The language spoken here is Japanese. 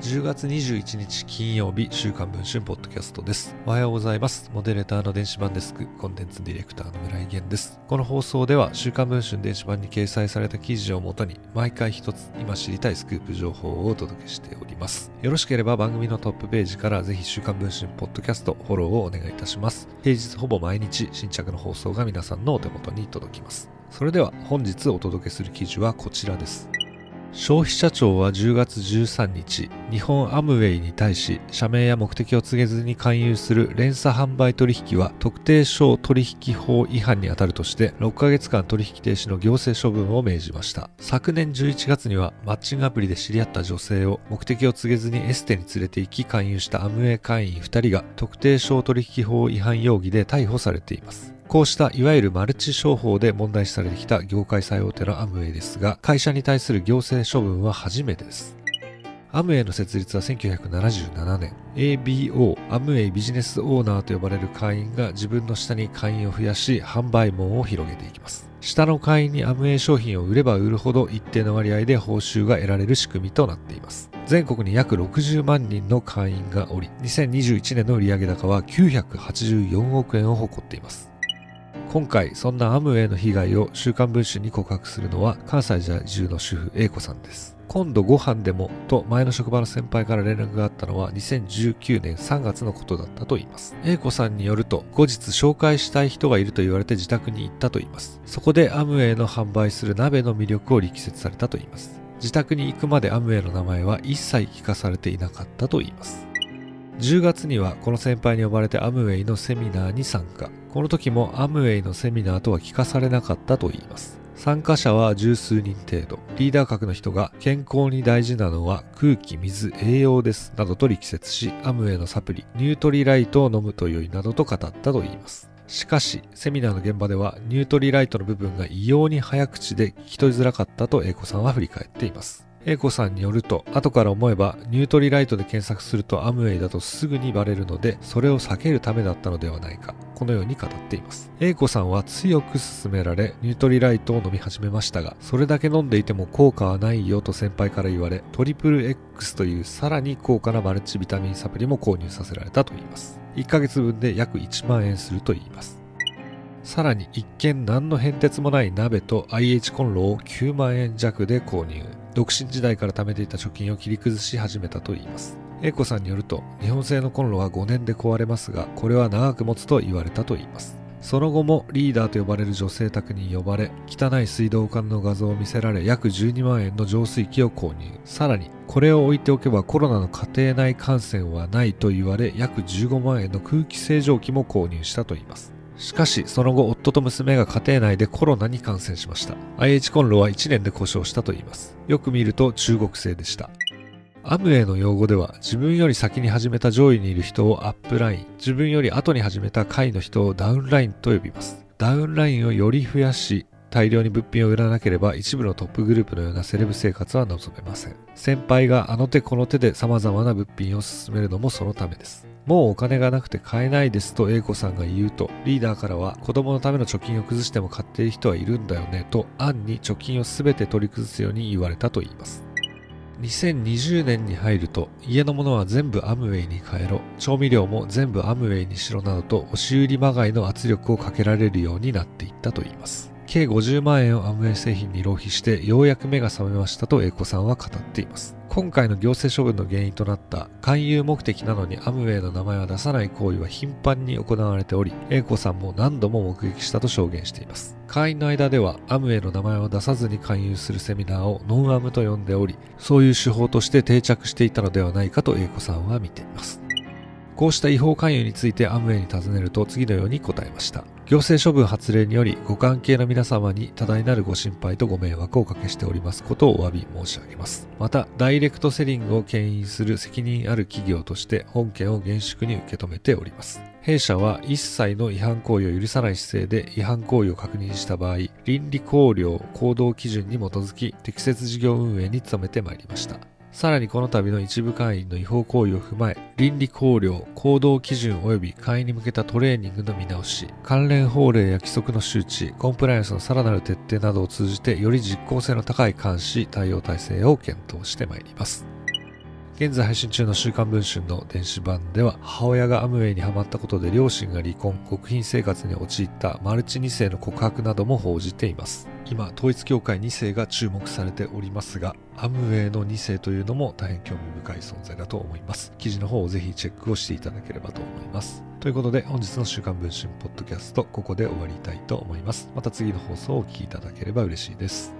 10月21日金曜日週刊文春ポッドキャストです。おはようございます。モデレーターの電子版デスクコンテンツディレクターの村井源です。この放送では週刊文春電子版に掲載された記事をもとに毎回一つ今知りたいスクープ情報をお届けしております。よろしければ番組のトップページからぜひ週刊文春ポッドキャストフォローをお願いいたします。平日ほぼ毎日新着の放送が皆さんのお手元に届きます。それでは本日お届けする記事はこちらです。消費者庁は10月13日、日本アムウェイに対し、社名や目的を告げずに勧誘する連鎖販売取引は特定商取引法違反に当たるとして、6ヶ月間取引停止の行政処分を命じました。昨年11月には、マッチングアプリで知り合った女性を目的を告げずにエステに連れて行き勧誘したアムウェイ会員2人が特定商取引法違反容疑で逮捕されています。こうしたいわゆるマルチ商法で問題視されてきた業界最大手のアムウェイですが、会社に対する行政処分は初めてです。アムウェイの設立は1977年、ABO、アムウェイビジネスオーナーと呼ばれる会員が自分の下に会員を増やし、販売網を広げていきます。下の会員にアムウェイ商品を売れば売るほど一定の割合で報酬が得られる仕組みとなっています。全国に約60万人の会員がおり、2021年の売上高は984億円を誇っています。今回そんなアムウェイの被害を週刊文春に告白するのは関西在住の主婦 A 子さんです。今度ご飯でもと前の職場の先輩から連絡があったのは2019年3月のことだったと言います。A 子さんによると後日紹介したい人がいると言われて自宅に行ったと言います。そこでアムウェイの販売する鍋の魅力を力説されたと言います。自宅に行くまでアムウェイの名前は一切聞かされていなかったと言います。10月にはこの先輩に呼ばれてアムウェイのセミナーに参加。この時もアムウェイのセミナーとは聞かされなかったと言います。参加者は十数人程度。リーダー格の人が健康に大事なのは空気、水、栄養です。などと力説し、アムウェイのサプリ、ニュートリライトを飲むと良いなどと語ったと言います。しかし、セミナーの現場ではニュートリライトの部分が異様に早口で聞き取りづらかったと英子さんは振り返っています。英子さんによると、後から思えば、ニュートリライトで検索するとアムウェイだとすぐにバレるので、それを避けるためだったのではないか。このように語っています。英子さんは強く勧められ、ニュートリライトを飲み始めましたが、それだけ飲んでいても効果はないよと先輩から言われ、トリプル X というさらに高価なマルチビタミンサプリも購入させられたといいます。1ヶ月分で約1万円すると言います。さらに一見何の変哲もない鍋と IH コンロを9万円弱で購入。独身時代から貯めていた貯金を切り崩し始めたといいます。英子さんによると、日本製のコンロは5年で壊れますが、これは長く持つと言われたといいます。その後もリーダーと呼ばれる女性宅に呼ばれ、汚い水道管の画像を見せられ、約12万円の浄水器を購入。さらに、これを置いておけばコロナの家庭内感染はないと言われ、約15万円の空気清浄機も購入したといいます。しかし、その後、夫と娘が家庭内でコロナに感染しました。IH コンロは1年で故障したといいます。よく見ると中国製でした。アムウェイの用語では、自分より先に始めた上位にいる人をアップライン、自分より後に始めた下位の人をダウンラインと呼びます。ダウンラインをより増やし、大量に物品を売らなければ一部のトップグループのようなセレブ生活は望めません。先輩があの手この手で様々な物品を進めるのもそのためです。もうお金がなくて買えないですと A 子さんが言うと、リーダーからは子供のための貯金を崩しても買っている人はいるんだよねと暗に貯金を全て取り崩すように言われたと言います。2020年に入ると家のものは全部アムウェイに変えろ。調味料も全部アムウェイにしろなどと押し売りまがいの圧力をかけられるようになっていったといいます。計50万円をアムウェイ製品に浪費してようやく目が覚めましたと英子さんは語っています。今回の行政処分の原因となった勧誘目的なのにアムウェイの名前は出さない行為は頻繁に行われており A 子さんも何度も目撃したと証言しています。会員の間ではアムウェイの名前を出さずに勧誘するセミナーをノンアムと呼んでおりそういう手法として定着していたのではないかと A 子さんは見ています。こうした違法勧誘についてアムウェイに尋ねると次のように答えました。行政処分発令によりご関係の皆様に多大なるご心配とご迷惑をおかけしておりますことをお詫び申し上げます。また、ダイレクトセリングを牽引する責任ある企業として本件を厳粛に受け止めております。弊社は一切の違反行為を許さない姿勢で違反行為を確認した場合、倫理考慮行動基準に基づき適切事業運営に努めてまいりました。さらにこの度の一部会員の違法行為を踏まえ、倫理考慮、行動基準及び会員に向けたトレーニングの見直し、関連法令や規則の周知、コンプライアンスのさらなる徹底などを通じて、より実効性の高い監視、対応体制を検討してまいります。現在配信中の週刊文春の電子版では母親がアムウェイにハマったことで両親が離婚極貧生活に陥ったマルチ2世の告白なども報じています今統一教会2世が注目されておりますがアムウェイの2世というのも大変興味深い存在だと思います。記事の方をぜひチェックをしていただければと思います。ということで本日の週刊文春ポッドキャストここで終わりたいと思います。また次の放送をお聴きいただければ嬉しいです。